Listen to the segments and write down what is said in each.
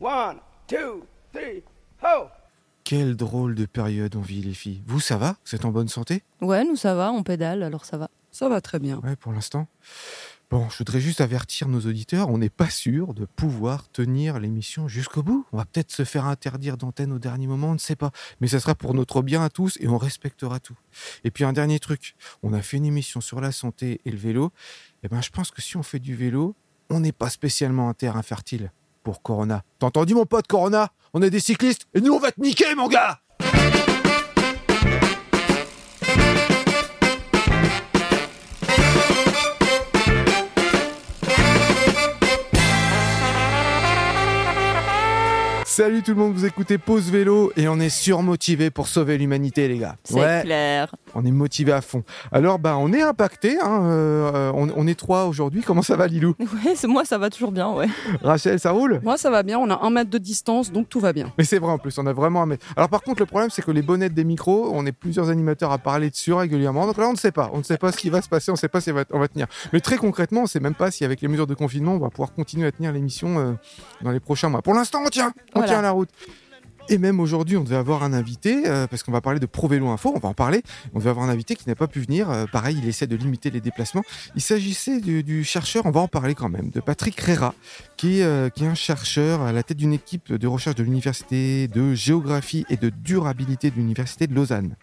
One, two, three, ho! Quelle drôle de période on vit, les filles. Vous, ça va? Vous êtes en bonne santé? Ouais, nous ça va, on pédale, alors ça va. Ça va très bien. Ouais, pour l'instant. Bon, je voudrais juste avertir nos auditeurs, on n'est pas sûr de pouvoir tenir l'émission jusqu'au bout. On va peut-être se faire interdire d'antenne au dernier moment, on ne sait pas. Mais ça sera pour notre bien à tous et on respectera tout. Et puis un dernier truc, on a fait une émission sur la santé et le vélo. Eh ben, je pense que si on fait du vélo, on n'est pas spécialement un terrain fertile pour Corona. T'as entendu mon pote Corona? On est des cyclistes et nous on va te niquer mon gars Salut tout le monde, vous écoutez Pause Vélo et on est surmotivé pour sauver l'humanité les gars. C'est clair. On est motivé à fond. Alors bah on est impacté, hein, euh, on, on est trois aujourd'hui. Comment ça va Lilou? Ouais, c'est- moi ça va toujours bien, ouais. Rachel, ça roule? Moi, ça va bien. On a un mètre de distance, donc tout va bien. Mais c'est vrai en plus, on a vraiment un mètre. Alors par contre, le problème, c'est que les bonnettes des micros, on est plusieurs animateurs à parler dessus régulièrement. Donc là, on ne sait pas. On ne sait pas ce qui va se passer, on ne sait pas si on va, on va tenir. Mais très concrètement, on ne sait même pas si avec les mesures de confinement, on va pouvoir continuer à tenir l'émission euh, dans les prochains mois. Pour l'instant, on tient. On Voilà. tient la route. Et même aujourd'hui, on devait avoir un invité, euh, parce qu'on va parler de Pro Vélo Info, on va en parler. On devait avoir un invité qui n'a pas pu venir. Euh, pareil, il essaie de limiter les déplacements. Il s'agissait du, chercheur, on va en parler quand même, de Patrick Rera, qui euh, qui est un chercheur à la tête d'une équipe de recherche de l'Université de géographie et de durabilité de l'Université de Lausanne.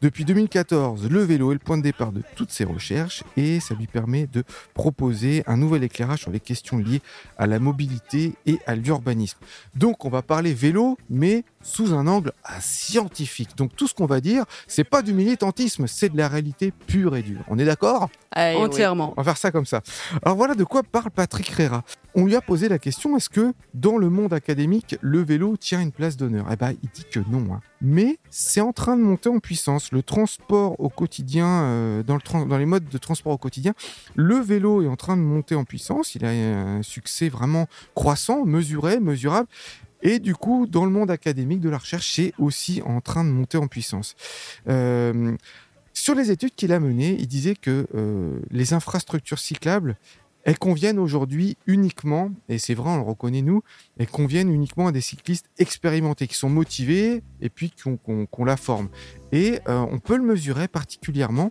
Depuis 2014, le vélo est le point de départ de toutes ces recherches et ça lui permet de proposer un nouvel éclairage sur les questions liées à la mobilité et à l'urbanisme. Donc on va parler vélo, mais sous un angle scientifique. Donc tout ce qu'on va dire, c'est pas du militantisme, c'est de la réalité pure et dure. On est d'accord? Allez, oui. Entièrement. on va faire ça comme ça. Alors voilà de quoi parle Patrick Rera. On lui a posé la question est-ce que dans le monde académique, le vélo tient une place d'honneur? Eh ben, il dit que non. hein. Mais c'est en train de monter en puissance. Le transport au quotidien, euh, dans, le tran- dans les modes de transport au quotidien, le vélo est en train de monter en puissance. Il a un succès vraiment croissant, mesuré, mesurable. Et du coup, dans le monde académique de la recherche, c'est aussi en train de monter en puissance. Euh, sur les études qu'il a menées, il disait que euh, les infrastructures cyclables, elles conviennent aujourd'hui uniquement, et c'est vrai, on le reconnaît nous, elles conviennent uniquement à des cyclistes expérimentés, qui sont motivés et puis qu'on qu'on la forme. Et euh, on peut le mesurer particulièrement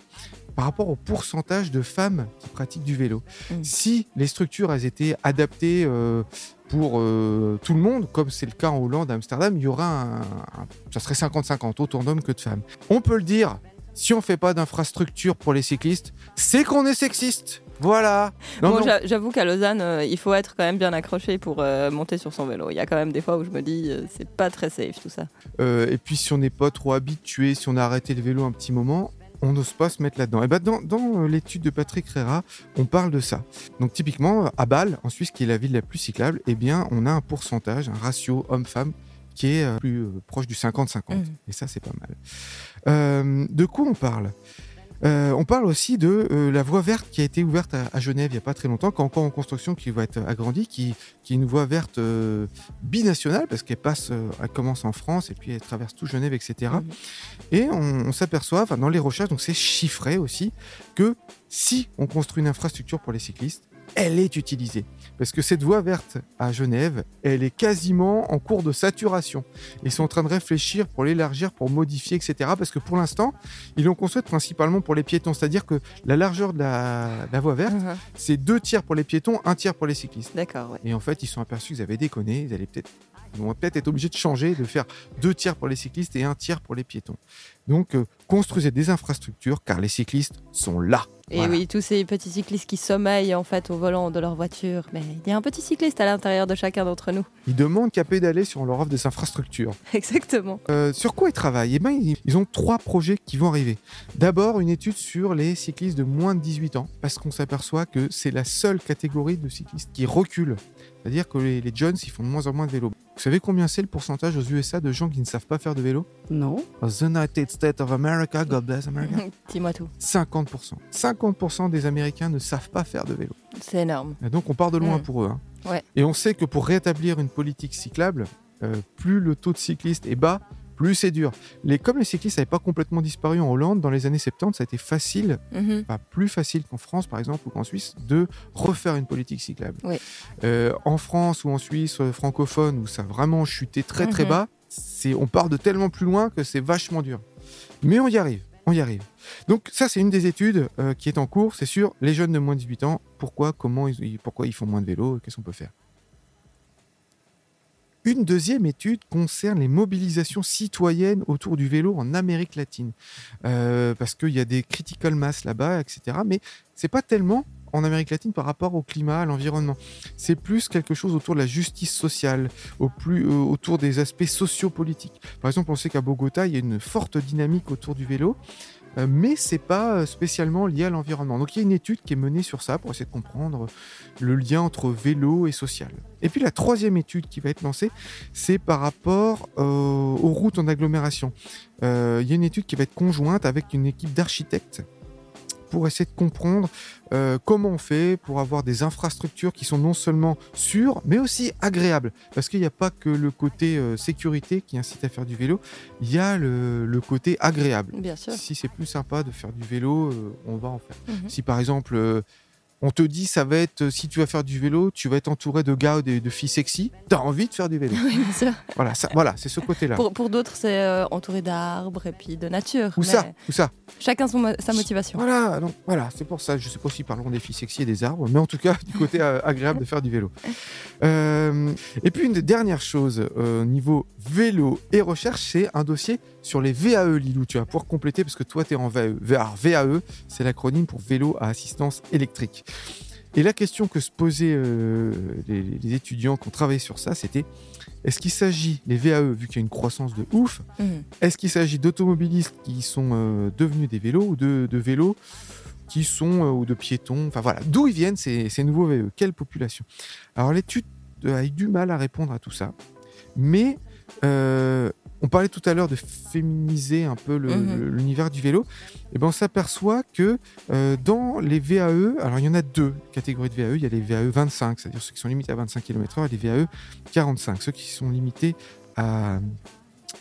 par rapport au pourcentage de femmes qui pratiquent du vélo. Mm. Si les structures elles étaient adaptées euh, pour euh, tout le monde, comme c'est le cas en Hollande, à Amsterdam, il y aura un, un- ça serait 50-50, autant d'hommes que de femmes. On peut le dire, si on fait pas d'infrastructure pour les cyclistes, c'est qu'on est sexiste. Voilà. Non, Bon, j'avoue qu'à Lausanne, euh, il faut être quand même bien accroché pour euh, monter sur son vélo. Il y a quand même des fois où je me dis, euh, c'est pas très safe tout ça. Et puis si on n'est pas trop habitué, si on a arrêté le vélo un petit moment, on n'ose pas se mettre là-dedans. Et ben dans, dans, euh, l'étude de Patrick Rera, on parle de ça. Donc typiquement, à Bâle, en Suisse, qui est la ville la plus cyclable, eh bien, on a un pourcentage, un ratio homme-femme qui est euh, plus euh, proche du 50-50. Mhm. Et ça, c'est pas mal. Euh, de quoi on parle? Euh, on parle aussi de euh, la voie verte qui a été ouverte à, à Genève il n'y a pas très longtemps, qui est encore en construction, qui va être agrandie, qui, qui est une voie verte euh, binationale, parce qu'elle passe, elle commence en France et puis elle traverse tout Genève, etc. Mhm. Et on, on s'aperçoit, enfin, dans les recherches, donc c'est chiffré aussi, que si on construit une infrastructure pour les cyclistes, elle est utilisée. Parce que cette voie verte à Genève, elle est quasiment en cours de saturation. Ils sont en train de réfléchir pour l'élargir, pour modifier, etc. Parce que pour l'instant, ils l'ont construite principalement pour les piétons. C'est-à-dire que la largeur de la, de la voie verte, Mhm. c'est deux tiers pour les piétons, un tiers pour les cyclistes. D'accord, ouais. Et en fait, ils sont aperçus qu'ils avaient déconné. Ils allaient peut-être, ils vont peut-être être obligés de changer, de faire deux tiers pour les cyclistes et un tiers pour les piétons. Donc, euh, construisez des infrastructures car les cyclistes sont là. Et Voilà. oui, tous ces petits cyclistes qui sommeillent en fait au volant de leur voiture. Mais il y a un petit cycliste à l'intérieur de chacun d'entre nous. Ils demandent qu'à pédaler on leur offre des infrastructures. Exactement. Euh, sur quoi ils travaillent? Eh ils, ils ont trois projets qui vont arriver. D'abord, une étude sur les cyclistes de moins de 18 ans, parce qu'on s'aperçoit que c'est la seule catégorie de cyclistes qui recule. C'est-à-dire que les, les jeunes, ils font de moins en moins de vélo. Vous savez combien c'est le pourcentage aux USA de gens qui ne savent pas faire de vélo? Non. The United States of America, God bless America. Dis-moi tout. 50%. 50% des Américains ne savent pas faire de vélo. C'est énorme. Et donc on part de loin pour eux. hein. Ouais. Et on sait que pour rétablir une politique cyclable, euh, plus le taux de cyclistes est bas, plus c'est dur. Les, comme les cyclistes n'avaient pas complètement disparu en Hollande, dans les années 70, ça a été facile, Mhm. enfin plus facile qu'en France par exemple ou qu'en Suisse, de refaire une politique cyclable. Oui. Euh, en France ou en Suisse euh, francophone, où ça a vraiment chuté très très Mhm. bas, c'est, on part de tellement plus loin que c'est vachement dur. Mais on y arrive, on y arrive. Donc ça, c'est une des études euh, qui est en cours, c'est sur les jeunes de moins de 18 ans, pourquoi, comment ils, ils- pourquoi ils font moins de vélo, qu'est-ce qu'on peut faire. Une deuxième étude concerne les mobilisations citoyennes autour du vélo en Amérique latine. Euh, parce qu'il y a des critical mass là-bas, etc. Mais c'est pas tellement en Amérique latine par rapport au climat, à l'environnement. C'est plus quelque chose autour de la justice sociale, au plus, euh, autour des aspects sociopolitiques. Par exemple, on sait qu'à Bogota, il y a une forte dynamique autour du vélo, mais c'est pas euh, spécialement lié à l'environnement. Donc il y a une étude qui est menée sur ça pour essayer de comprendre le lien entre vélo et social. Et puis la troisième étude qui va être lancée, c'est par rapport euh, aux routes en agglomération. Euh, Il y a une étude qui va être conjointe avec une équipe d'architectes pour essayer de comprendre euh, comment on fait pour avoir des infrastructures qui sont non seulement sûres, mais aussi agréables. Parce qu'il n'y a pas que le côté euh, sécurité qui incite à faire du vélo, il y a le, le côté agréable. Bien sûr. Si c'est plus sympa de faire du vélo, euh, on va en faire. Mhm. Si par exemple, on te dit ça va être, si tu vas faire du vélo, tu vas être entouré de gars ou de, de filles sexy, t'as envie de faire du vélo. Oui, bien sûr. voilà, ça, voilà, c'est ce côté-là. Pour, pour d'autres, c'est euh, entouré d'arbres et puis de nature. Où mais ça Où ça Chacun son sa motivation. Voilà, donc voilà, c'est pour ça. Je sais pas si parlons des filles sexy et des arbres, mais en tout cas du côté euh, agréable de faire du vélo. Euh, et puis une des dernières choses euh, niveau vélo et recherche, c'est un dossier sur les VAE, Lilou. Tu vas pouvoir compléter parce que toi tu es en VAE. VAE, c'est l'acronyme pour vélo à assistance électrique. Et la question que se posaient euh, les, les étudiants qui ont travaillé sur ça, c'était est-ce qu'il s'agit, les VAE, vu qu'il y a une croissance de ouf, Mhm. est-ce qu'il s'agit d'automobilistes qui sont euh, devenus des vélos ou de, de vélos qui sont euh, ou de piétons? Enfin voilà, d'où ils viennent ces, ces nouveaux VE Quelle population? Alors l'étude a eu du mal à répondre à tout ça, mais on parlait tout à l'heure de féminiser un peu Mhm. l'univers du vélo. Et ben on s'aperçoit que euh, dans les VAE, alors il y en a deux catégories de VAE. Il y a les VAE 25, c'est-à-dire ceux qui sont limités à 25 km/h, et les VAE 45, ceux qui sont limités à,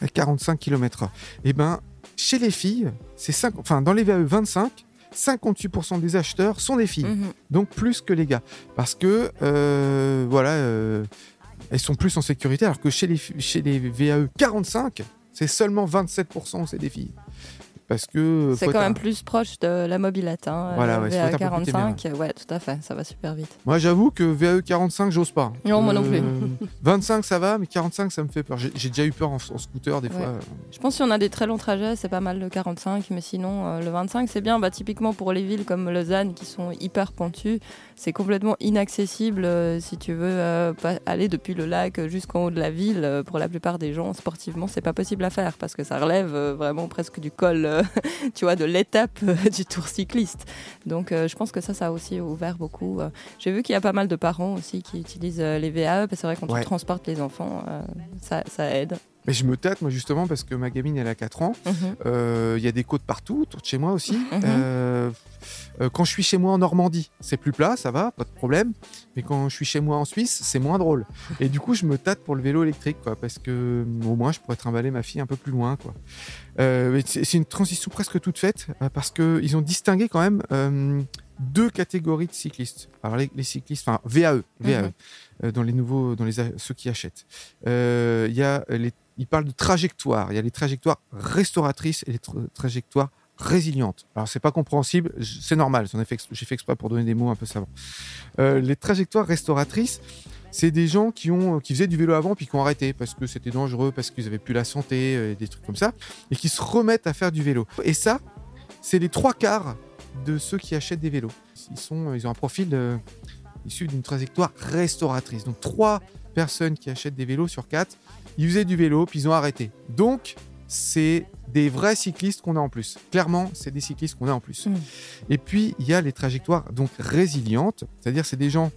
à 45 km/h. Et ben chez les filles, c'est 5, enfin dans les VAE 25, 58% des acheteurs sont des filles Mhm. donc plus que les gars. Parce que, euh, voilà, euh, elles sont plus en sécurité, alors que chez les, chez les VAE 45, c'est seulement 27% où c'est des filles. Parce que. C'est quand être même plus proche de la mobilette. Hein. Voilà, ouais, Euh, plus 45, ouais, tout à fait, ça va super vite. Moi, j'avoue que VAE 45, j'ose pas. Non, moi non plus. 25, ça va, mais 45, ça me fait peur. J'ai déjà eu peur en, en scooter, des Ouais. fois. Je pense que si on a des très longs trajets, c'est pas mal le 45, mais sinon euh, le 25 c'est bien. Bah, typiquement pour les villes comme Lausanne qui sont hyper pointues, c'est complètement inaccessible euh, si tu veux euh, aller depuis le lac jusqu'en haut de la ville. euh, pour la plupart des gens, sportivement, c'est pas possible à faire parce que ça relève euh, vraiment presque du col, euh, tu vois, de l'étape euh, du tour cycliste. Donc euh, je pense que ça, ça a aussi ouvert beaucoup. euh. J'ai vu qu'il y a pas mal de parents aussi qui utilisent les VAE, parce que c'est vrai quand Ouais. tu transportes les enfants, ça, ça aide. Mais je me tâte, moi, justement, parce que ma gamine, elle a 4 ans. Mhm. Euh, Il y a des côtes partout, autour de chez moi aussi. Mhm. Euh, euh, quand je suis chez moi en Normandie, c'est plus plat, ça va, pas de problème. Mais quand je suis chez moi en Suisse, c'est moins drôle. Et du coup, je me tâte pour le vélo électrique, quoi, parce que mm, au moins, je pourrais trimballer ma fille un peu plus loin, quoi. Euh, c'est une transition presque toute faite, parce que ils ont distingué quand même euh, deux catégories de cyclistes. Alors les, les cyclistes, enfin VAE, VAE, Mhm. euh, dans les nouveaux, dans les ceux qui achètent. Il y a les, ils parlent de trajectoires. Il y a les trajectoires restauratrices et les tra- trajectoires résilientes. Alors c'est pas compréhensible, c'est normal. J'ai fait exprès pour donner des mots un peu savants. Euh, les trajectoires restauratrices, c'est des gens qui ont qui faisaient du vélo avant puis qui ont arrêté parce que c'était dangereux, parce qu'ils avaient plus la santé, euh, des trucs comme ça, et qui se remettent à faire du vélo. Et ça, c'est les trois quarts de ceux qui achètent des vélos. Ils ils ont un profil euh, issu d'une trajectoire restauratrice. Donc trois personnes qui achètent des vélos sur quatre, ils faisaient du vélo puis ils ont arrêté. Donc c'est des vrais cyclistes qu'on a en plus. Clairement, c'est des cyclistes qu'on a en plus. Mm. Et puis il y a les trajectoires donc résilientes, c'est-à-dire c'est des gens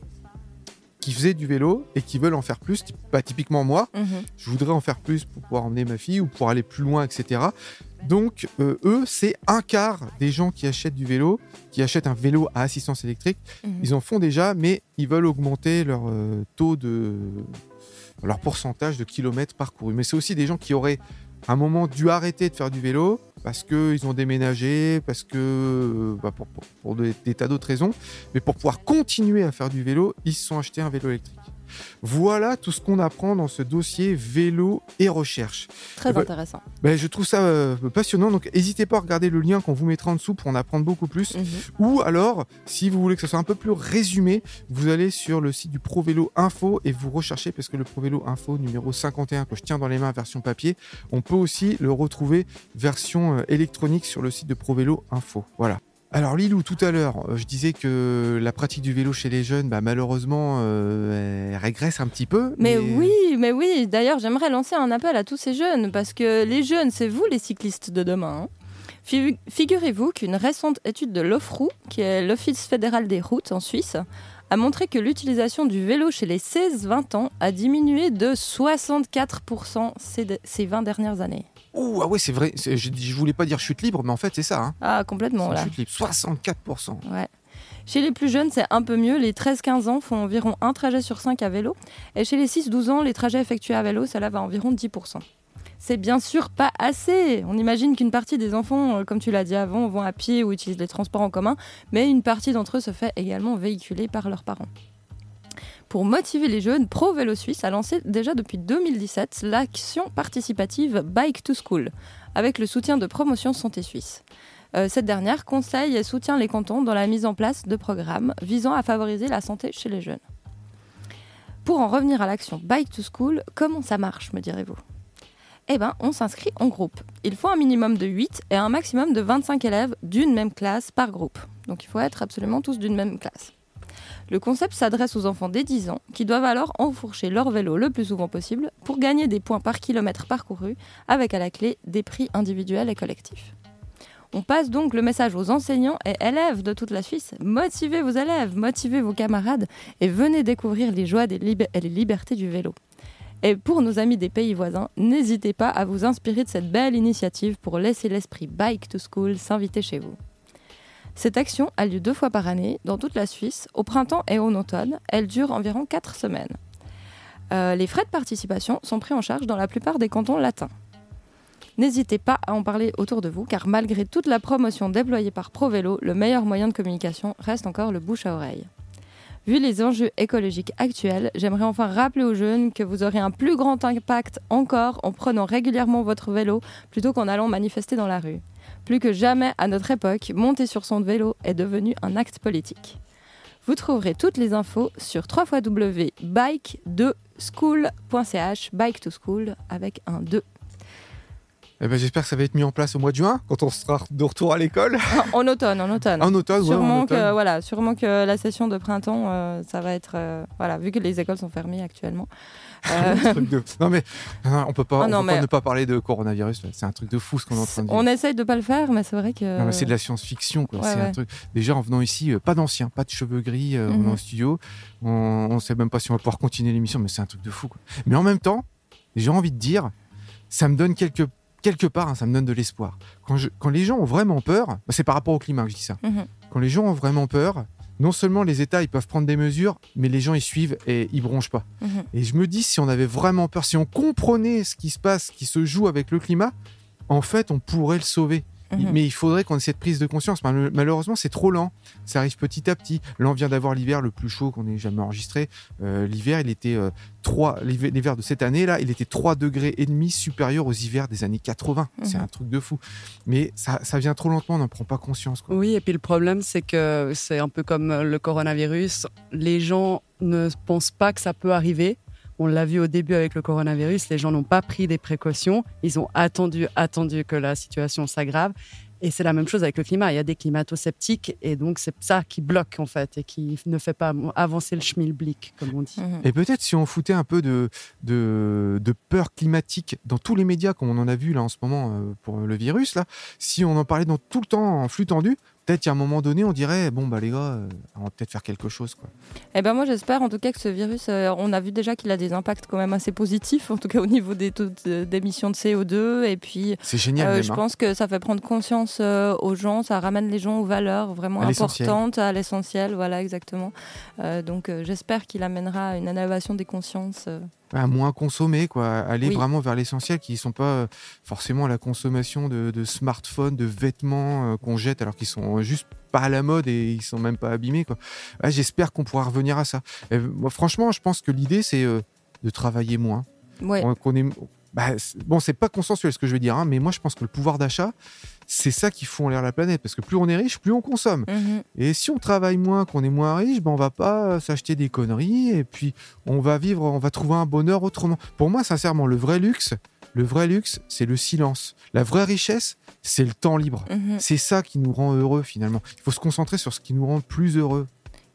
qui faisaient du vélo et qui veulent en faire plus. Bah, typiquement moi, Mhm. je voudrais en faire plus pour pouvoir emmener ma fille ou pour aller plus loin, etc. Donc, euh, eux, c'est un quart des gens qui achètent du vélo, qui achètent un vélo à assistance électrique. Mhm. Ils en font déjà, mais ils veulent augmenter leur euh, taux de. leur pourcentage de kilomètres parcourus. Mais c'est aussi des gens qui auraient à un moment dû arrêter de faire du vélo parce qu'ils ont déménagé, parce que euh, bah, pour, pour- pour des, des tas d'autres raisons, mais pour pouvoir continuer à faire du vélo, ils se sont achetés un vélo électrique. Voilà tout ce qu'on apprend dans ce dossier vélo et recherche. Très Eh ben, intéressant. Ben, je trouve ça euh, passionnant, donc n'hésitez pas à regarder le lien qu'on vous mettra en dessous pour en apprendre beaucoup plus. Mhm. Ou alors, si vous voulez que ce soit un peu plus résumé, vous allez sur le site du Pro Vélo Info et vous recherchez, parce que le Pro Vélo Info numéro 51 que je tiens dans les mains version papier, on peut aussi le retrouver version euh, électronique sur le site de Pro Vélo Info. Voilà. Alors Lilou, tout à l'heure, euh, je disais que la pratique du vélo chez les jeunes, bah, malheureusement, euh, elle régresse un petit peu. Mais oui, mais oui. D'ailleurs, j'aimerais lancer un appel à tous ces jeunes parce que les jeunes, c'est vous les cyclistes de demain. hein. Fi- Figurez-vous qu'une récente étude de l'OFROU, qui est l'Office fédéral des routes en Suisse, a montré que l'utilisation du vélo chez les 16-20 ans a diminué de 64% ces, de- ces 20 dernières années. Ouh, ah ouais, c'est vrai. Je, je voulais pas dire chute libre, mais en fait, c'est ça. Hein. Ah, complètement là. chute libre. 64%. Ouais. Chez les plus jeunes, c'est un peu mieux. Les 13-15 ans font environ un trajet sur 5 à vélo. Et chez les 6-12 ans, les trajets effectués à vélo, ça lève à environ 10%. C'est bien sûr pas assez. On imagine qu'une partie des enfants, euh, comme tu l'as dit avant, vont à pied ou utilisent les transports en commun, mais une partie d'entre eux se fait également véhiculer par leurs parents. Pour motiver les jeunes, Pro Vélo Suisse a lancé déjà depuis 2017 l'action participative Bike to School, avec le soutien de Promotion Santé Suisse. Euh, cette dernière conseille et soutient les cantons dans la mise en place de programmes visant à favoriser la santé chez les jeunes. Pour en revenir à l'action Bike to School, comment ça marche, me direz-vous? Eh bien, on s'inscrit en groupe. Il faut un minimum de 8 et un maximum de 25 élèves d'une même classe par groupe. Donc il faut être absolument tous d'une même classe. Le concept s'adresse aux enfants dès 10 ans qui doivent alors enfourcher leur vélo le plus souvent possible pour gagner des points par kilomètre parcouru avec à la clé des prix individuels et collectifs. On passe donc le message aux enseignants et élèves de toute la Suisse. Motivez vos élèves, motivez vos camarades et venez découvrir les joies et les libertés du vélo. Et pour nos amis des pays voisins, n'hésitez pas à vous inspirer de cette belle initiative pour laisser l'esprit Bike to School s'inviter chez vous. Cette action a lieu deux fois par année dans toute la Suisse, au printemps et en automne. Elle dure environ quatre semaines. Euh, les frais de participation sont pris en charge dans la plupart des cantons latins. N'hésitez pas à en parler autour de vous, car malgré toute la promotion déployée par ProVélo, le meilleur moyen de communication reste encore le bouche à oreille. Vu les enjeux écologiques actuels, j'aimerais enfin rappeler aux jeunes que vous aurez un plus grand impact encore en prenant régulièrement votre vélo plutôt qu'en allant manifester dans la rue. Plus que jamais à notre époque, monter sur son vélo est devenu un acte politique. Vous trouverez toutes les infos sur www.bike2school.ch, bike to school avec un 2. Eh ben, J'espère que ça va être mis en place au mois de juin, quand on sera de retour à l'école. En automne, en automne. En automne, ouais, en sûrement, automne. que, voilà, sûrement que la session de printemps, euh, ça va être. euh, voilà, vu que les écoles sont fermées actuellement. Euh, Un truc de- Non mais on peut pas, Ah on peut pas ne pas parler de coronavirus. C'est un truc de fou ce qu'on est en train de dire. on essaye de pas le faire, mais c'est vrai que. C'est de la science-fiction. Ouais, c'est un ouais. truc. Déjà, en venant ici, euh, pas d'anciens, pas de cheveux gris, euh, on est en studio. On, on sait même pas si on va pouvoir continuer l'émission, mais c'est un truc de fou, quoi. Mais en même temps, j'ai envie de dire, ça me donne quelque, quelque part, hein, ça me donne de l'espoir. Quand, je- quand les gens ont vraiment peur, bah, c'est par rapport au climat que je dis ça. Mhm. Quand les gens ont vraiment peur, non seulement les États ils peuvent prendre des mesures, mais les gens ils suivent et ils bronchent pas. Mhm. Et je me dis, si on avait vraiment peur, si on comprenait ce qui se passe, ce qui se joue avec le climat, en fait, on pourrait le sauver. Mhm. Mais il faudrait qu'on ait cette prise de conscience. Mal- Malheureusement, c'est trop lent. Ça arrive petit à petit. Là, on vient d'avoir l'hiver le plus chaud qu'on ait jamais enregistré. Euh, l'hiver, il était euh, 3, l'hiver de cette année là, il était 3 degrés et demi supérieur aux hivers des années 80. C'est Mhm. un truc de fou. Mais ça, ça vient trop lentement, on n'en prend pas conscience. Quoi. Oui, et puis le problème, c'est que c'est un peu comme le coronavirus. Les gens ne pensent pas que ça peut arriver. On l'a vu au début avec le coronavirus, les gens n'ont pas pris des précautions. Ils ont attendu, attendu que la situation s'aggrave. Et c'est la même chose avec le climat. Il y a des climato-sceptiques et donc c'est ça qui bloque en fait et qui ne fait pas avancer le schmilblick, comme on dit. Mhm. Et peut-être si on foutait un peu de, de, de peur climatique dans tous les médias, comme on en a vu là en ce moment euh, pour le virus, là, si on en parlait dans tout le temps en flux tendu, peut-être qu'à un moment donné, on dirait bon, bah les gars, euh, on va peut-être faire quelque chose. Quoi. Eh ben moi j'espère en tout cas que ce virus, euh, on a vu déjà qu'il a des impacts quand même assez positifs, en tout cas au niveau des taux de- d'émissions de CO2 et puis C'est génial. euh, même, je hein. pense que ça fait prendre conscience euh, aux gens, ça ramène les gens aux valeurs vraiment À importantes, à l'essentiel, voilà exactement. Donc j'espère qu'il amènera une élévation des consciences. Euh, à moins consommer, quoi. Aller Oui. vraiment vers l'essentiel, qui ne sont pas euh, forcément la consommation de, de smartphones, de vêtements euh, qu'on jette alors qu'ils sont juste pas à la mode et ils sont même pas abîmés, quoi. Ouais, J'espère qu'on pourra revenir à ça. Et, moi, franchement, je pense que l'idée, c'est euh, de travailler moins. Ouais. On- qu'on est- bah, bon, c'est pas consensuel ce que je veux dire, hein, mais moi, je pense que le pouvoir d'achat, c'est ça qui fout en l'air la planète. Parce que plus on est riche, plus on consomme. Mhm. Et si on travaille moins, qu'on est moins riche, ben on va pas euh, s'acheter des conneries et puis on va vivre, on va trouver un bonheur autrement. Pour moi, sincèrement, le vrai luxe, le vrai luxe, c'est le silence. La vraie richesse, c'est le temps libre. Mhm. C'est ça qui nous rend heureux finalement. Il faut se concentrer sur ce qui nous rend plus heureux.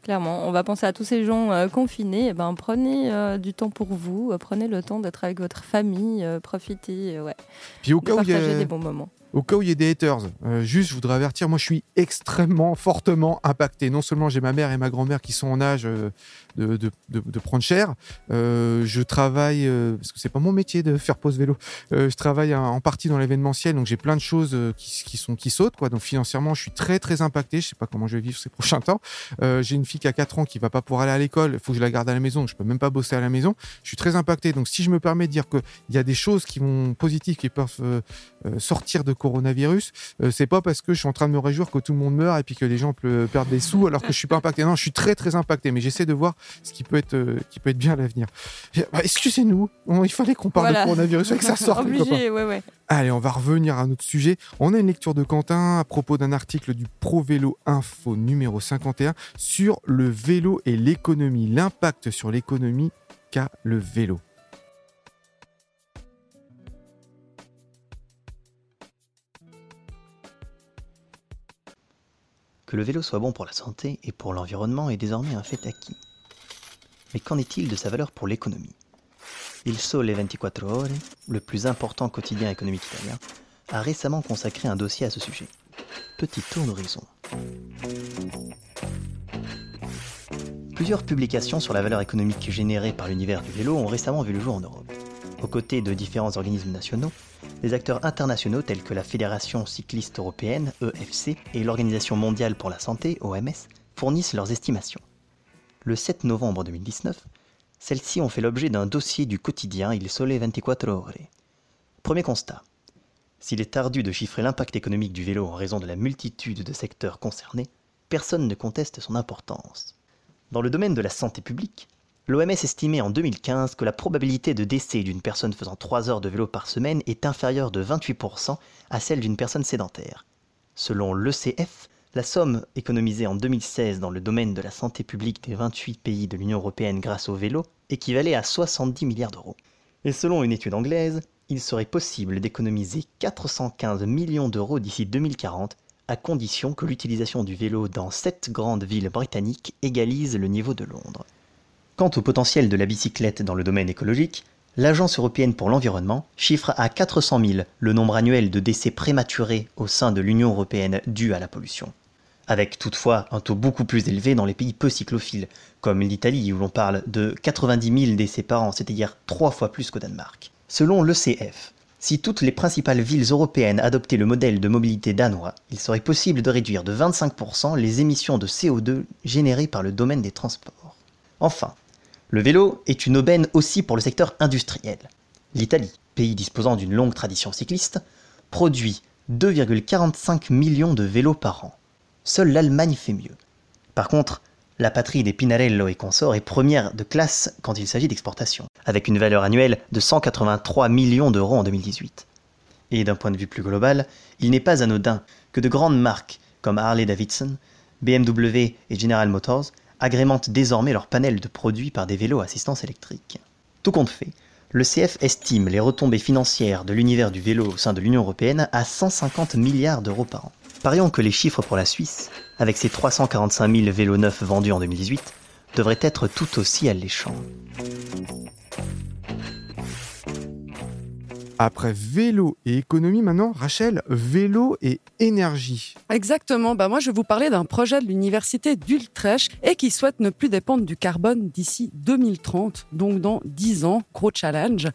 Clairement, on va penser à tous ces gens euh, confinés. Eh ben, prenez euh, du temps pour vous, euh, prenez le temps d'être avec votre famille, euh, profitez, ouais, Puis au cas où il y a, des bons moments. Au cas où il y a des haters, euh, juste je voudrais avertir, moi je suis extrêmement fortement impacté. Non seulement j'ai ma mère et ma grand-mère qui sont en âge euh, de, prendre cher, euh, je travaille, parce que c'est pas mon métier de faire pause vélo, je travaille en partie dans l'événementiel, donc j'ai plein de choses qui, sont, qui sautent. Quoi. Donc financièrement, je suis très très impacté, je sais pas comment je vais vivre ces prochains temps. J'ai une fille qui a 4 ans qui va pas pouvoir aller à l'école, il faut que je la garde à la maison, donc je peux même pas bosser à la maison. Je suis très impacté, donc si je me permets de dire qu'il y a des choses qui vont positives qui peuvent sortir de coronavirus, euh, c'est pas parce que je suis en train de me réjouir que tout le monde meurt et puis que les gens pe- perdent des sous alors que je suis pas impacté. Non, je suis très très impacté, mais j'essaie de voir ce qui peut être, euh, qui peut être bien à l'avenir. Bah, Excusez-nous, il fallait qu'on parle Voilà. de coronavirus et que ça sorte. Obligé, ouais, ouais. Allez, on va revenir à notre sujet. On a une lecture de Quentin à propos d'un article du Pro Vélo Info numéro 51 sur le vélo et l'économie, l'impact sur l'économie qu'a le vélo. Que le vélo soit bon pour la santé et pour l'environnement est désormais un fait acquis. Mais qu'en est-il de sa valeur pour l'économie? Il Sole 24 Ore, le plus important quotidien économique italien, a récemment consacré un dossier à ce sujet. Petit tour d'horizon. Plusieurs publications sur la valeur économique générée par l'univers du vélo ont récemment vu le jour en Europe. Aux côtés de différents organismes nationaux, des acteurs internationaux tels que la Fédération cycliste européenne, EFC, et l'Organisation mondiale pour la santé, OMS, fournissent leurs estimations. Le 7 novembre 2019, celles-ci ont fait l'objet d'un dossier du quotidien Il Sole 24 Ore. Premier constat. S'il est ardu de chiffrer l'impact économique du vélo en raison de la multitude de secteurs concernés, personne ne conteste son importance. Dans le domaine de la santé publique, l'OMS estimait en 2015 que la probabilité de décès d'une personne faisant 3 heures de vélo par semaine est inférieure de 28% à celle d'une personne sédentaire. Selon l'ECF, la somme économisée en 2016 dans le domaine de la santé publique des 28 pays de l'Union européenne grâce au vélo équivalait à 70 milliards d'euros. Et selon une étude anglaise, il serait possible d'économiser 415 millions d'euros d'ici 2040 à condition que l'utilisation du vélo dans sept grandes villes britanniques égalise le niveau de Londres. Quant au potentiel de la bicyclette dans le domaine écologique, l'Agence européenne pour l'environnement chiffre à 400 000 le nombre annuel de décès prématurés au sein de l'Union européenne dus à la pollution. Avec toutefois un taux beaucoup plus élevé dans les pays peu cyclophiles, comme l'Italie où l'on parle de 90 000 décès par an, c'est-à-dire trois fois plus qu'au Danemark. Selon l'ECF, si toutes les principales villes européennes adoptaient le modèle de mobilité danois, il serait possible de réduire de 25% les émissions de CO2 générées par le domaine des transports. Enfin, le vélo est une aubaine aussi pour le secteur industriel. L'Italie, pays disposant d'une longue tradition cycliste, produit 2,45 millions de vélos par an. Seule l'Allemagne fait mieux. Par contre, la patrie des Pinarello et consorts est première de classe quand il s'agit d'exportation, avec une valeur annuelle de 183 millions d'euros en 2018. Et d'un point de vue plus global, il n'est pas anodin que de grandes marques comme Harley-Davidson, BMW et General Motors agrémentent désormais leur panel de produits par des vélos à assistance électrique. Tout compte fait, le CF estime les retombées financières de l'univers du vélo au sein de l'Union européenne à 150 milliards d'euros par an. Parions que les chiffres pour la Suisse, avec ses 345 000 vélos neufs vendus en 2018, devraient être tout aussi alléchants. Après vélo et économie, maintenant, Rachel, vélo et énergie. Exactement. Bah moi, je vais vous parler d'un projet de l'université d'Utrecht et qui souhaite ne plus dépendre du carbone d'ici 2030, donc dans 10 ans. Gros challenge.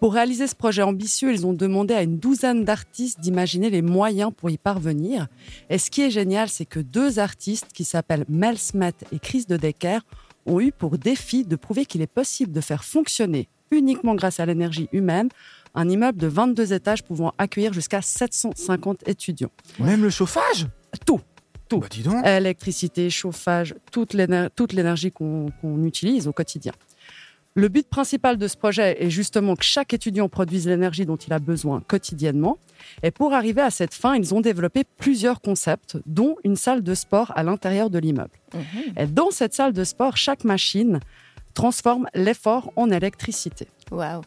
Pour réaliser ce projet ambitieux, ils ont demandé à une douzaine d'artistes d'imaginer les moyens pour y parvenir. Et ce qui est génial, c'est que deux artistes qui s'appellent Mel Smet et Chris de Decker ont eu pour défi de prouver qu'il est possible de faire fonctionner uniquement grâce à l'énergie humaine, un immeuble de 22 étages pouvant accueillir jusqu'à 750 étudiants. Même le chauffage? Tout. Tout. Bah dis donc. Électricité, chauffage, toute l'éner- toute l'énergie qu'on utilise au quotidien. Le but principal de ce projet est justement que chaque étudiant produise l'énergie dont il a besoin quotidiennement. Et pour arriver à cette fin, ils ont développé plusieurs concepts, dont une salle de sport à l'intérieur de l'immeuble. Mhm. Et dans cette salle de sport, chaque machine transforme l'effort en électricité. Waouh.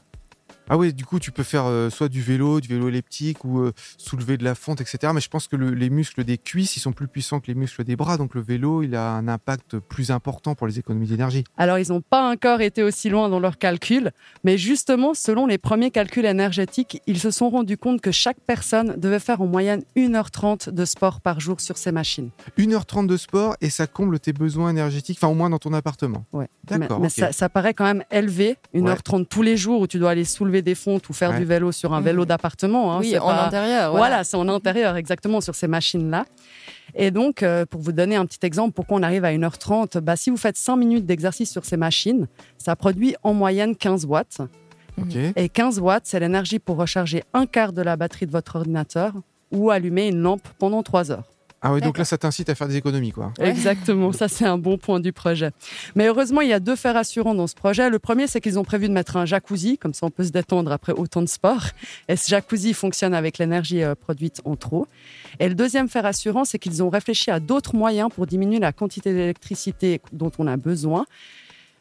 Ah oui, du coup, tu peux faire euh, soit du vélo, du vélo elliptique ou euh, soulever de la fonte, etc. Mais je pense que le- les muscles des cuisses, ils sont plus puissants que les muscles des bras. Donc le vélo, il a un impact plus important pour les économies d'énergie. Alors, ils n'ont pas encore été aussi loin dans leurs calculs, mais justement, selon les premiers calculs énergétiques, ils se sont rendus compte que chaque personne devait faire en moyenne 1h30 de sport par jour sur ces machines. 1h30 de sport et ça comble tes besoins énergétiques, enfin au moins dans ton appartement. Ouais. D'accord. Mais, mais ok. ça, ça paraît quand même élevé, 1h30 tous les jours où tu dois aller soulever des fontes ou faire Ouais. du vélo sur un vélo d'appartement. hein, oui, c'est en pas- intérieur. Voilà, c'est en intérieur exactement sur ces machines-là. Et donc, euh, pour vous donner un petit exemple, pourquoi on arrive à 1h30 bah, Si vous faites 5 minutes d'exercice sur ces machines, ça produit en moyenne 15 watts. Et 15 watts, c'est l'énergie pour recharger un quart de la batterie de votre ordinateur ou allumer une lampe pendant 3 heures. Ah oui, donc là, ça t'incite à faire des économies, quoi. Exactement, ça c'est un bon point du projet. Mais heureusement, il y a deux faits rassurants dans ce projet. Le premier, c'est qu'ils ont prévu de mettre un jacuzzi, comme ça on peut se détendre après autant de sport. Et ce jacuzzi fonctionne avec l'énergie euh, produite en trop. Et le deuxième fait rassurant, c'est qu'ils ont réfléchi à d'autres moyens pour diminuer la quantité d'électricité dont on a besoin.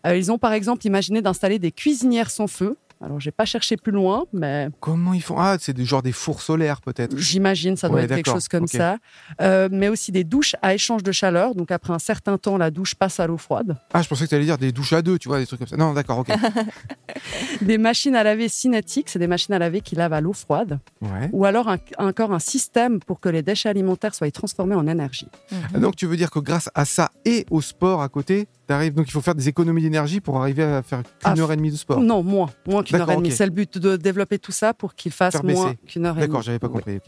Euh, ils ont par exemple imaginé d'installer des cuisinières sans feu. Alors, j'ai pas cherché plus loin, mais Comment ils font? Ah, c'est des, genre des fours solaires, peut-être. J'imagine, ça doit Ouais, être quelque chose comme ça. Euh, mais aussi des douches à échange de chaleur. Donc après un certain temps, la douche passe à l'eau froide. Ah, je pensais que tu allais dire des douches à deux, tu vois, des trucs comme ça. Non, d'accord, ok. Des machines à laver cinétiques, c'est des machines à laver qui lavent à l'eau froide. Ouais. Ou alors un- encore un système pour que les déchets alimentaires soient transformés en énergie. Donc tu veux dire que grâce à ça et au sport à côté, t'arrives donc il faut faire des économies d'énergie pour arriver à faire Ah, qu'une heure et demie de sport. Non, moins, moins qu'une heure et demie. C'est le but de développer tout ça pour qu'il fasse Faire moins qu'une heure et demie. D'accord, j'avais pas Oui. compris.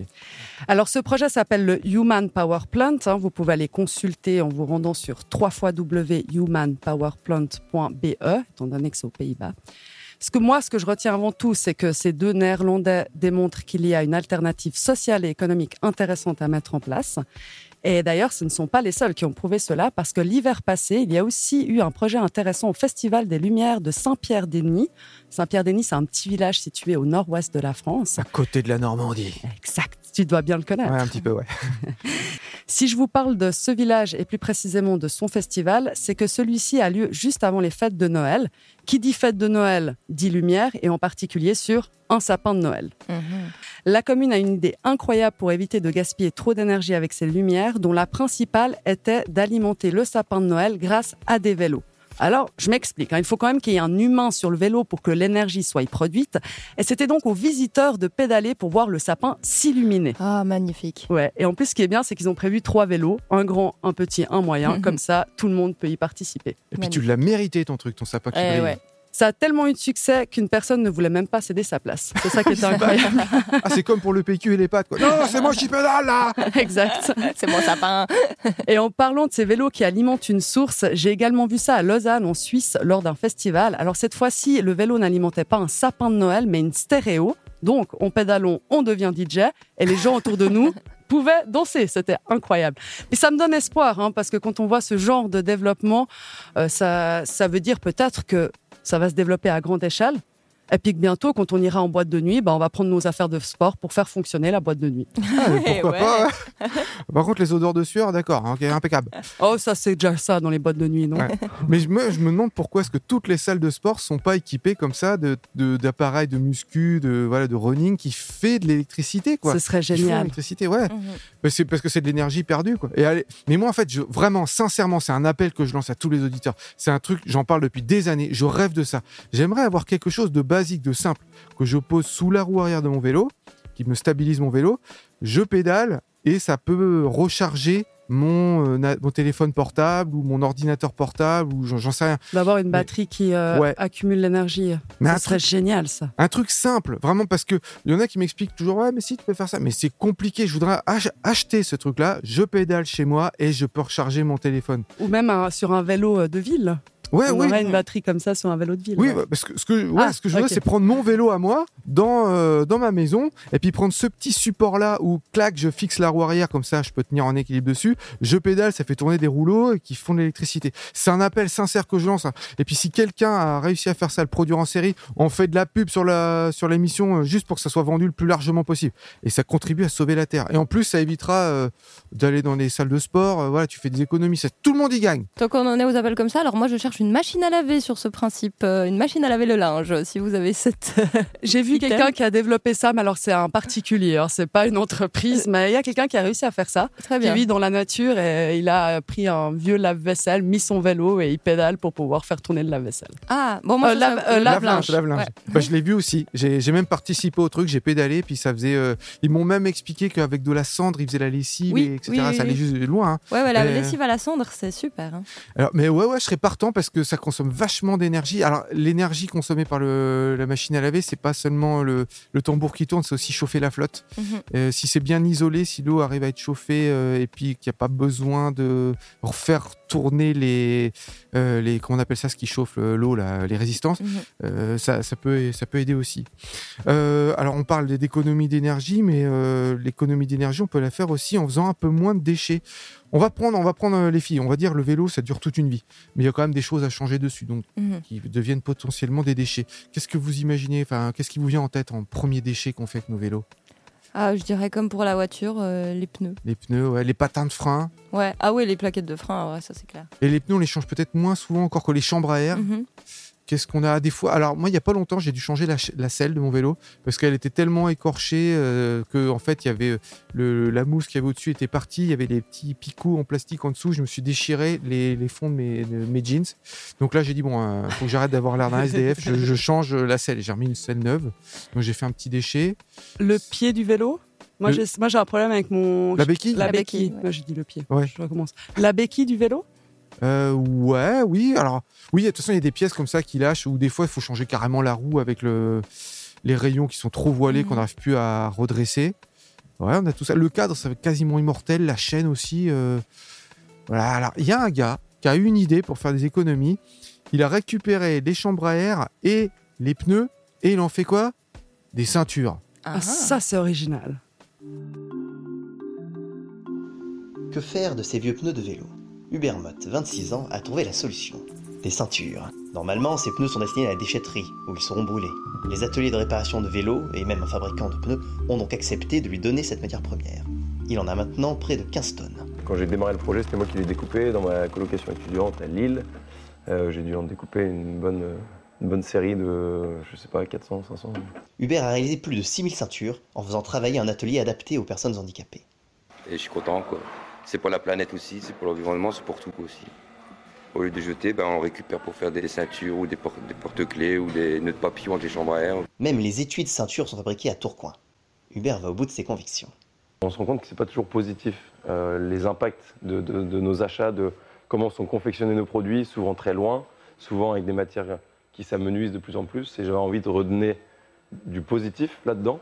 Alors, ce projet s'appelle le Human Power Plant. hein. Vous pouvez aller consulter en vous rendant sur www.humanpowerplant.be, étant donné que c'est aux Pays-Bas. Ce que moi, ce que je retiens avant tout, c'est que ces deux Néerlandais démontrent qu'il y a une alternative sociale et économique intéressante à mettre en place. Et d'ailleurs, ce ne sont pas les seuls qui ont prouvé cela, parce que l'hiver passé, il y a aussi eu un projet intéressant au Festival des Lumières de Saint-Pierre-des-Nies. Saint-Pierre-des-Nies, c'est un petit village situé au nord-ouest de la France. À côté de la Normandie. Exact, tu dois bien le connaître. Ouais, un petit peu, ouais. Si je vous parle de ce village et plus précisément de son festival, c'est que celui-ci a lieu juste avant les fêtes de Noël. Qui dit fête de Noël dit lumière et en particulier sur un sapin de Noël. Mhm. La commune a une idée incroyable pour éviter de gaspiller trop d'énergie avec ses lumières, dont la principale était d'alimenter le sapin de Noël grâce à des vélos. Alors, je m'explique, hein, il faut quand même qu'il y ait un humain sur le vélo pour que l'énergie soit produite. Et c'était donc aux visiteurs de pédaler pour voir le sapin s'illuminer. Ah, magnifique. Ouais, et en plus, ce qui est bien, c'est qu'ils ont prévu trois vélos, un grand, un petit, un moyen. Comme ça, tout le monde peut y participer. Et puis tu l'as mérité ton truc, ton sapin qui Eh brille. ouais. Ça a tellement eu de succès qu'une personne ne voulait même pas céder sa place. C'est ça qui était incroyable. Ah, c'est comme pour le PQ et les pattes, quoi. Non, c'est moi qui pédale là exact. C'est mon sapin. Et en parlant de ces vélos qui alimentent une source, j'ai également vu ça à Lausanne, en Suisse, lors d'un festival. Alors cette fois-ci, le vélo n'alimentait pas un sapin de Noël, mais une stéréo. Donc, en pédalant, on devient DJ et les gens autour de nous pouvaient danser. C'était incroyable. Et ça me donne espoir, hein, parce que quand on voit ce genre de développement, euh, ça, ça veut dire peut-être que ça va se développer à grande échelle. Et puis que bientôt, quand on ira en boîte de nuit, bah, on va prendre nos affaires de sport pour faire fonctionner la boîte de nuit. Ah, pourquoi Ouais. pas ouais. Par contre, les odeurs de sueur, d'accord, hein, ok, impeccable. Oh, ça, c'est déjà ça dans les boîtes de nuit, non Ouais. Mais je me, je me demande pourquoi est-ce que toutes les salles de sport sont pas équipées comme ça de de- d'appareils de, muscu, de voilà, de running qui fait de l'électricité, quoi. Ce serait de génial. l'électricité, ouais. Mhm. Mais c'est parce que c'est de l'énergie perdue, quoi. Et allez, mais moi, en fait, je, vraiment, sincèrement, c'est un appel que je lance à tous les auditeurs. C'est un truc, j'en parle depuis des années. Je rêve de ça. J'aimerais avoir quelque chose de basique, de simple, que je pose sous la roue arrière de mon vélo, qui me stabilise mon vélo. Je pédale et ça peut recharger mon, euh, mon téléphone portable ou mon ordinateur portable ou j'en sais rien. D'avoir une batterie qui euh, Ouais. accumule l'énergie. Mais Ça serait génial, ça. Un truc simple, vraiment, parce que il y en a qui m'expliquent toujours, ouais, mais si, tu peux faire ça. Mais c'est compliqué. Je voudrais ach- acheter ce truc-là. Je pédale chez moi et je peux recharger mon téléphone. Ou même un- sur un vélo euh, de ville. Ouais, on oui. aurait une batterie comme ça sur un vélo de ville. Oui, ouais. bah, parce que ce que, ouais, Ah, ce que je veux, ok. c'est prendre mon vélo à moi dans, euh, dans ma maison et puis prendre ce petit support-là où, clac, je fixe la roue arrière, comme ça, je peux tenir en équilibre dessus. Je pédale, ça fait tourner des rouleaux qui font de l'électricité. C'est un appel sincère que je lance. hein. Et puis, si quelqu'un a réussi à faire ça, le produire en série, on fait de la pub sur la sur l'émission euh, juste pour que ça soit vendu le plus largement possible. Et ça contribue à sauver la Terre. Et en plus, ça évitera euh, d'aller dans des salles de sport. Voilà, tu fais des économies. Ça, tout le monde y gagne. Tant qu'on en est aux appels comme ça, alors moi je cherche une machine à laver sur ce principe, euh, une machine à laver le linge. Si vous avez cette. J'ai vu quelqu'un qui a développé ça, mais alors c'est un particulier, hein, c'est pas une entreprise, mais il y a quelqu'un qui a réussi à faire ça. Très Qui bien. vit dans la nature et il a pris un vieux lave-vaisselle, mis son vélo et il pédale pour pouvoir faire tourner le lave-vaisselle. Ah, bon, moi Euh, lave- euh, lave-linge. lave-linge. Ouais. Bah, je l'ai vu aussi. J'ai j'ai même participé au truc. J'ai pédalé, puis ça faisait. euh, ils m'ont même expliqué qu'avec de la cendre, ils faisaient la lessive, Oui, et etc. oui, oui, ça allait oui. juste loin. hein. Ouais, ouais, la Euh, lessive à la cendre, c'est super. hein. Alors, mais ouais, ouais, je serais partant parce que ça consomme vachement d'énergie. Alors, l'énergie consommée par le, la machine à laver, c'est pas seulement le, le tambour qui tourne, c'est aussi chauffer la flotte. Mhm. Euh, si c'est bien isolé, si l'eau arrive à être chauffée euh, et puis qu'il n'y a pas besoin de refaire tourner les, euh, les comment on appelle ça, ce qui chauffe l'eau, les résistances, Mhm. ça, ça, peut, ça peut aider aussi. Alors, on parle d'économie d'énergie, mais l'économie d'énergie, on peut la faire aussi en faisant un peu moins de déchets. On va prendre, on va prendre euh, les filles. On va dire le vélo, ça dure toute une vie, mais il y a quand même des choses à changer dessus, donc Mhm. qui deviennent potentiellement des déchets. Qu'est-ce que vous imaginez Enfin, qu'est-ce qui vous vient en tête en premier déchet qu'on fait avec nos vélos? Ah, je dirais comme pour la voiture, euh, les pneus. Les pneus, ouais, les patins de frein. Ouais, ah ouais, les plaquettes de frein, ouais, ça c'est clair. Et les pneus, on les change peut-être moins souvent encore que les chambres à air. Mhm. Qu'est-ce qu'on a? Des fois Alors moi, il y a pas longtemps, j'ai dû changer la, selle de mon vélo parce qu'elle était tellement écorchée euh, que en fait, il y avait euh, le, la mousse qui avait au-dessus était partie, il y avait des petits picots en plastique en dessous. Je me suis déchiré les, les fonds de mes, de mes jeans. Donc là, j'ai dit bon, euh, faut que j'arrête d'avoir l'air d'un SDF. Je, je change la selle. J'ai remis une selle neuve. Donc j'ai fait un petit déchet. Le pied du vélo? Moi, Le- j'ai un problème avec mon. La béquille? La La béquille. béquille, ouais. Moi, j'ai dit le pied. Ouais. Je recommence. La béquille du vélo? Euh, ouais, oui. Alors, oui, de toute façon, il y a des pièces comme ça qui lâchent, ou des fois, il faut changer carrément la roue avec le, les rayons qui sont trop voilés, qu'on n'arrive plus à redresser. Ouais, on a tout ça. Le cadre, ça va être quasiment immortel. La chaîne aussi. euh, Voilà. Alors, il y a un gars qui a eu une idée pour faire des économies. Il a récupéré les chambres à air et les pneus, et il en fait quoi? Des ceintures. Ah, Ah, Ça, c'est original. Que faire de ces vieux pneus de vélo? Hubert Mott, 26 ans, a trouvé la solution. Des ceintures. Normalement, ces pneus sont destinés à la déchetterie, où ils seront brûlés. Les ateliers de réparation de vélos, et même un fabricant de pneus, ont donc accepté de lui donner cette matière première. Il en a maintenant près de 15 tonnes. Quand j'ai démarré le projet, c'était moi qui l'ai découpé dans ma colocation étudiante à Lille. Euh, j'ai dû en découper une bonne, une bonne série de, je sais pas, 400, 500. Hubert a réalisé plus de 6000 ceintures en faisant travailler un atelier adapté aux personnes handicapées. Et je suis content, quoi. C'est pour la planète aussi, c'est pour l'environnement, c'est pour tout aussi. Au lieu de jeter, ben, on récupère pour faire des ceintures ou des, por- des porte-clés ou des nœuds de papillon avec les chambres à air. Même les étuis de ceintures sont fabriqués à Tourcoing. Hubert va au bout de ses convictions. On se rend compte que c'est pas toujours positif. Euh, les impacts de, de- de nos achats, de comment sont confectionnés nos produits, souvent très loin, souvent avec des matières qui s'amenuisent de plus en plus. Et j'avais envie de redonner du positif là-dedans,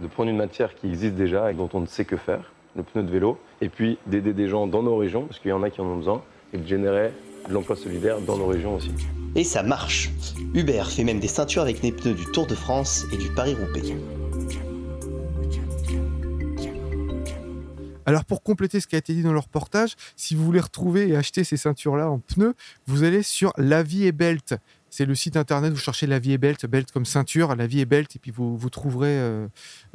de prendre une matière qui existe déjà et dont on ne sait que faire, le pneu de vélo, et puis d'aider des gens dans nos régions, parce qu'il y en a qui en ont besoin, et de générer de l'emploi solidaire dans nos régions aussi. Et ça marche Hubert fait même des ceintures avec les pneus du Tour de France et du Paris-Roubaix. Alors pour compléter ce qui a été dit dans le reportage, si vous voulez retrouver et acheter ces ceintures-là en pneus, vous allez sur La Vie et Belt. C'est le site internet, vous cherchez La Vie et Belt, Belt comme ceinture, La Vie et Belt, et puis vous, vous trouverez euh,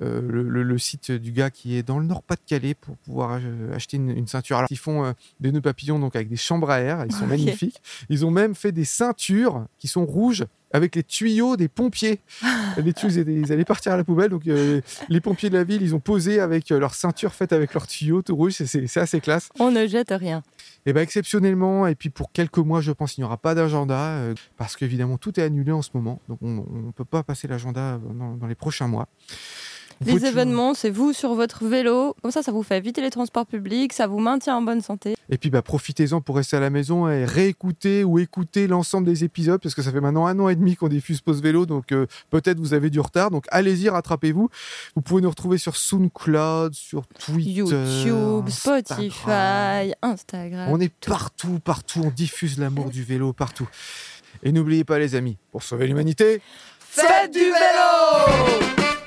euh, le, le- le site du gars qui est dans le Nord-Pas-de-Calais pour pouvoir acheter une, une ceinture. Alors ils font euh, des nœuds papillons donc avec des chambres à air, ils sont magnifiques. Ils ont même fait des ceintures qui sont rouges avec les tuyaux des pompiers. les tuyaux, ils, allaient partir à la poubelle, donc euh, les pompiers de la ville, ils ont posé avec euh, leur ceinture faite avec leurs tuyaux tout rouge, c'est assez classe. On ne jette rien. Et bien exceptionnellement, et puis pour quelques mois, je pense, il n'y aura pas d'agenda, euh, parce qu'évidemment, tout est annulé en ce moment, donc on ne peut pas passer l'agenda dans, dans les prochains mois. Vous Les pouvez événements, c'est vous sur votre vélo. Comme ça, ça vous fait éviter les transports publics, ça vous maintient en bonne santé. Et puis bah, profitez-en pour rester à la maison et réécouter ou écouter l'ensemble des épisodes parce que ça fait maintenant un an et demi qu'on diffuse Pause Vélo, donc euh, peut-être vous avez du retard. Donc allez-y, rattrapez-vous. Vous pouvez nous retrouver sur SoundCloud, sur Twitter, YouTube, Instagram. Spotify, Instagram. On est partout, partout. On diffuse l'amour du vélo partout. Et n'oubliez pas les amis, pour sauver l'humanité, Faites du vélo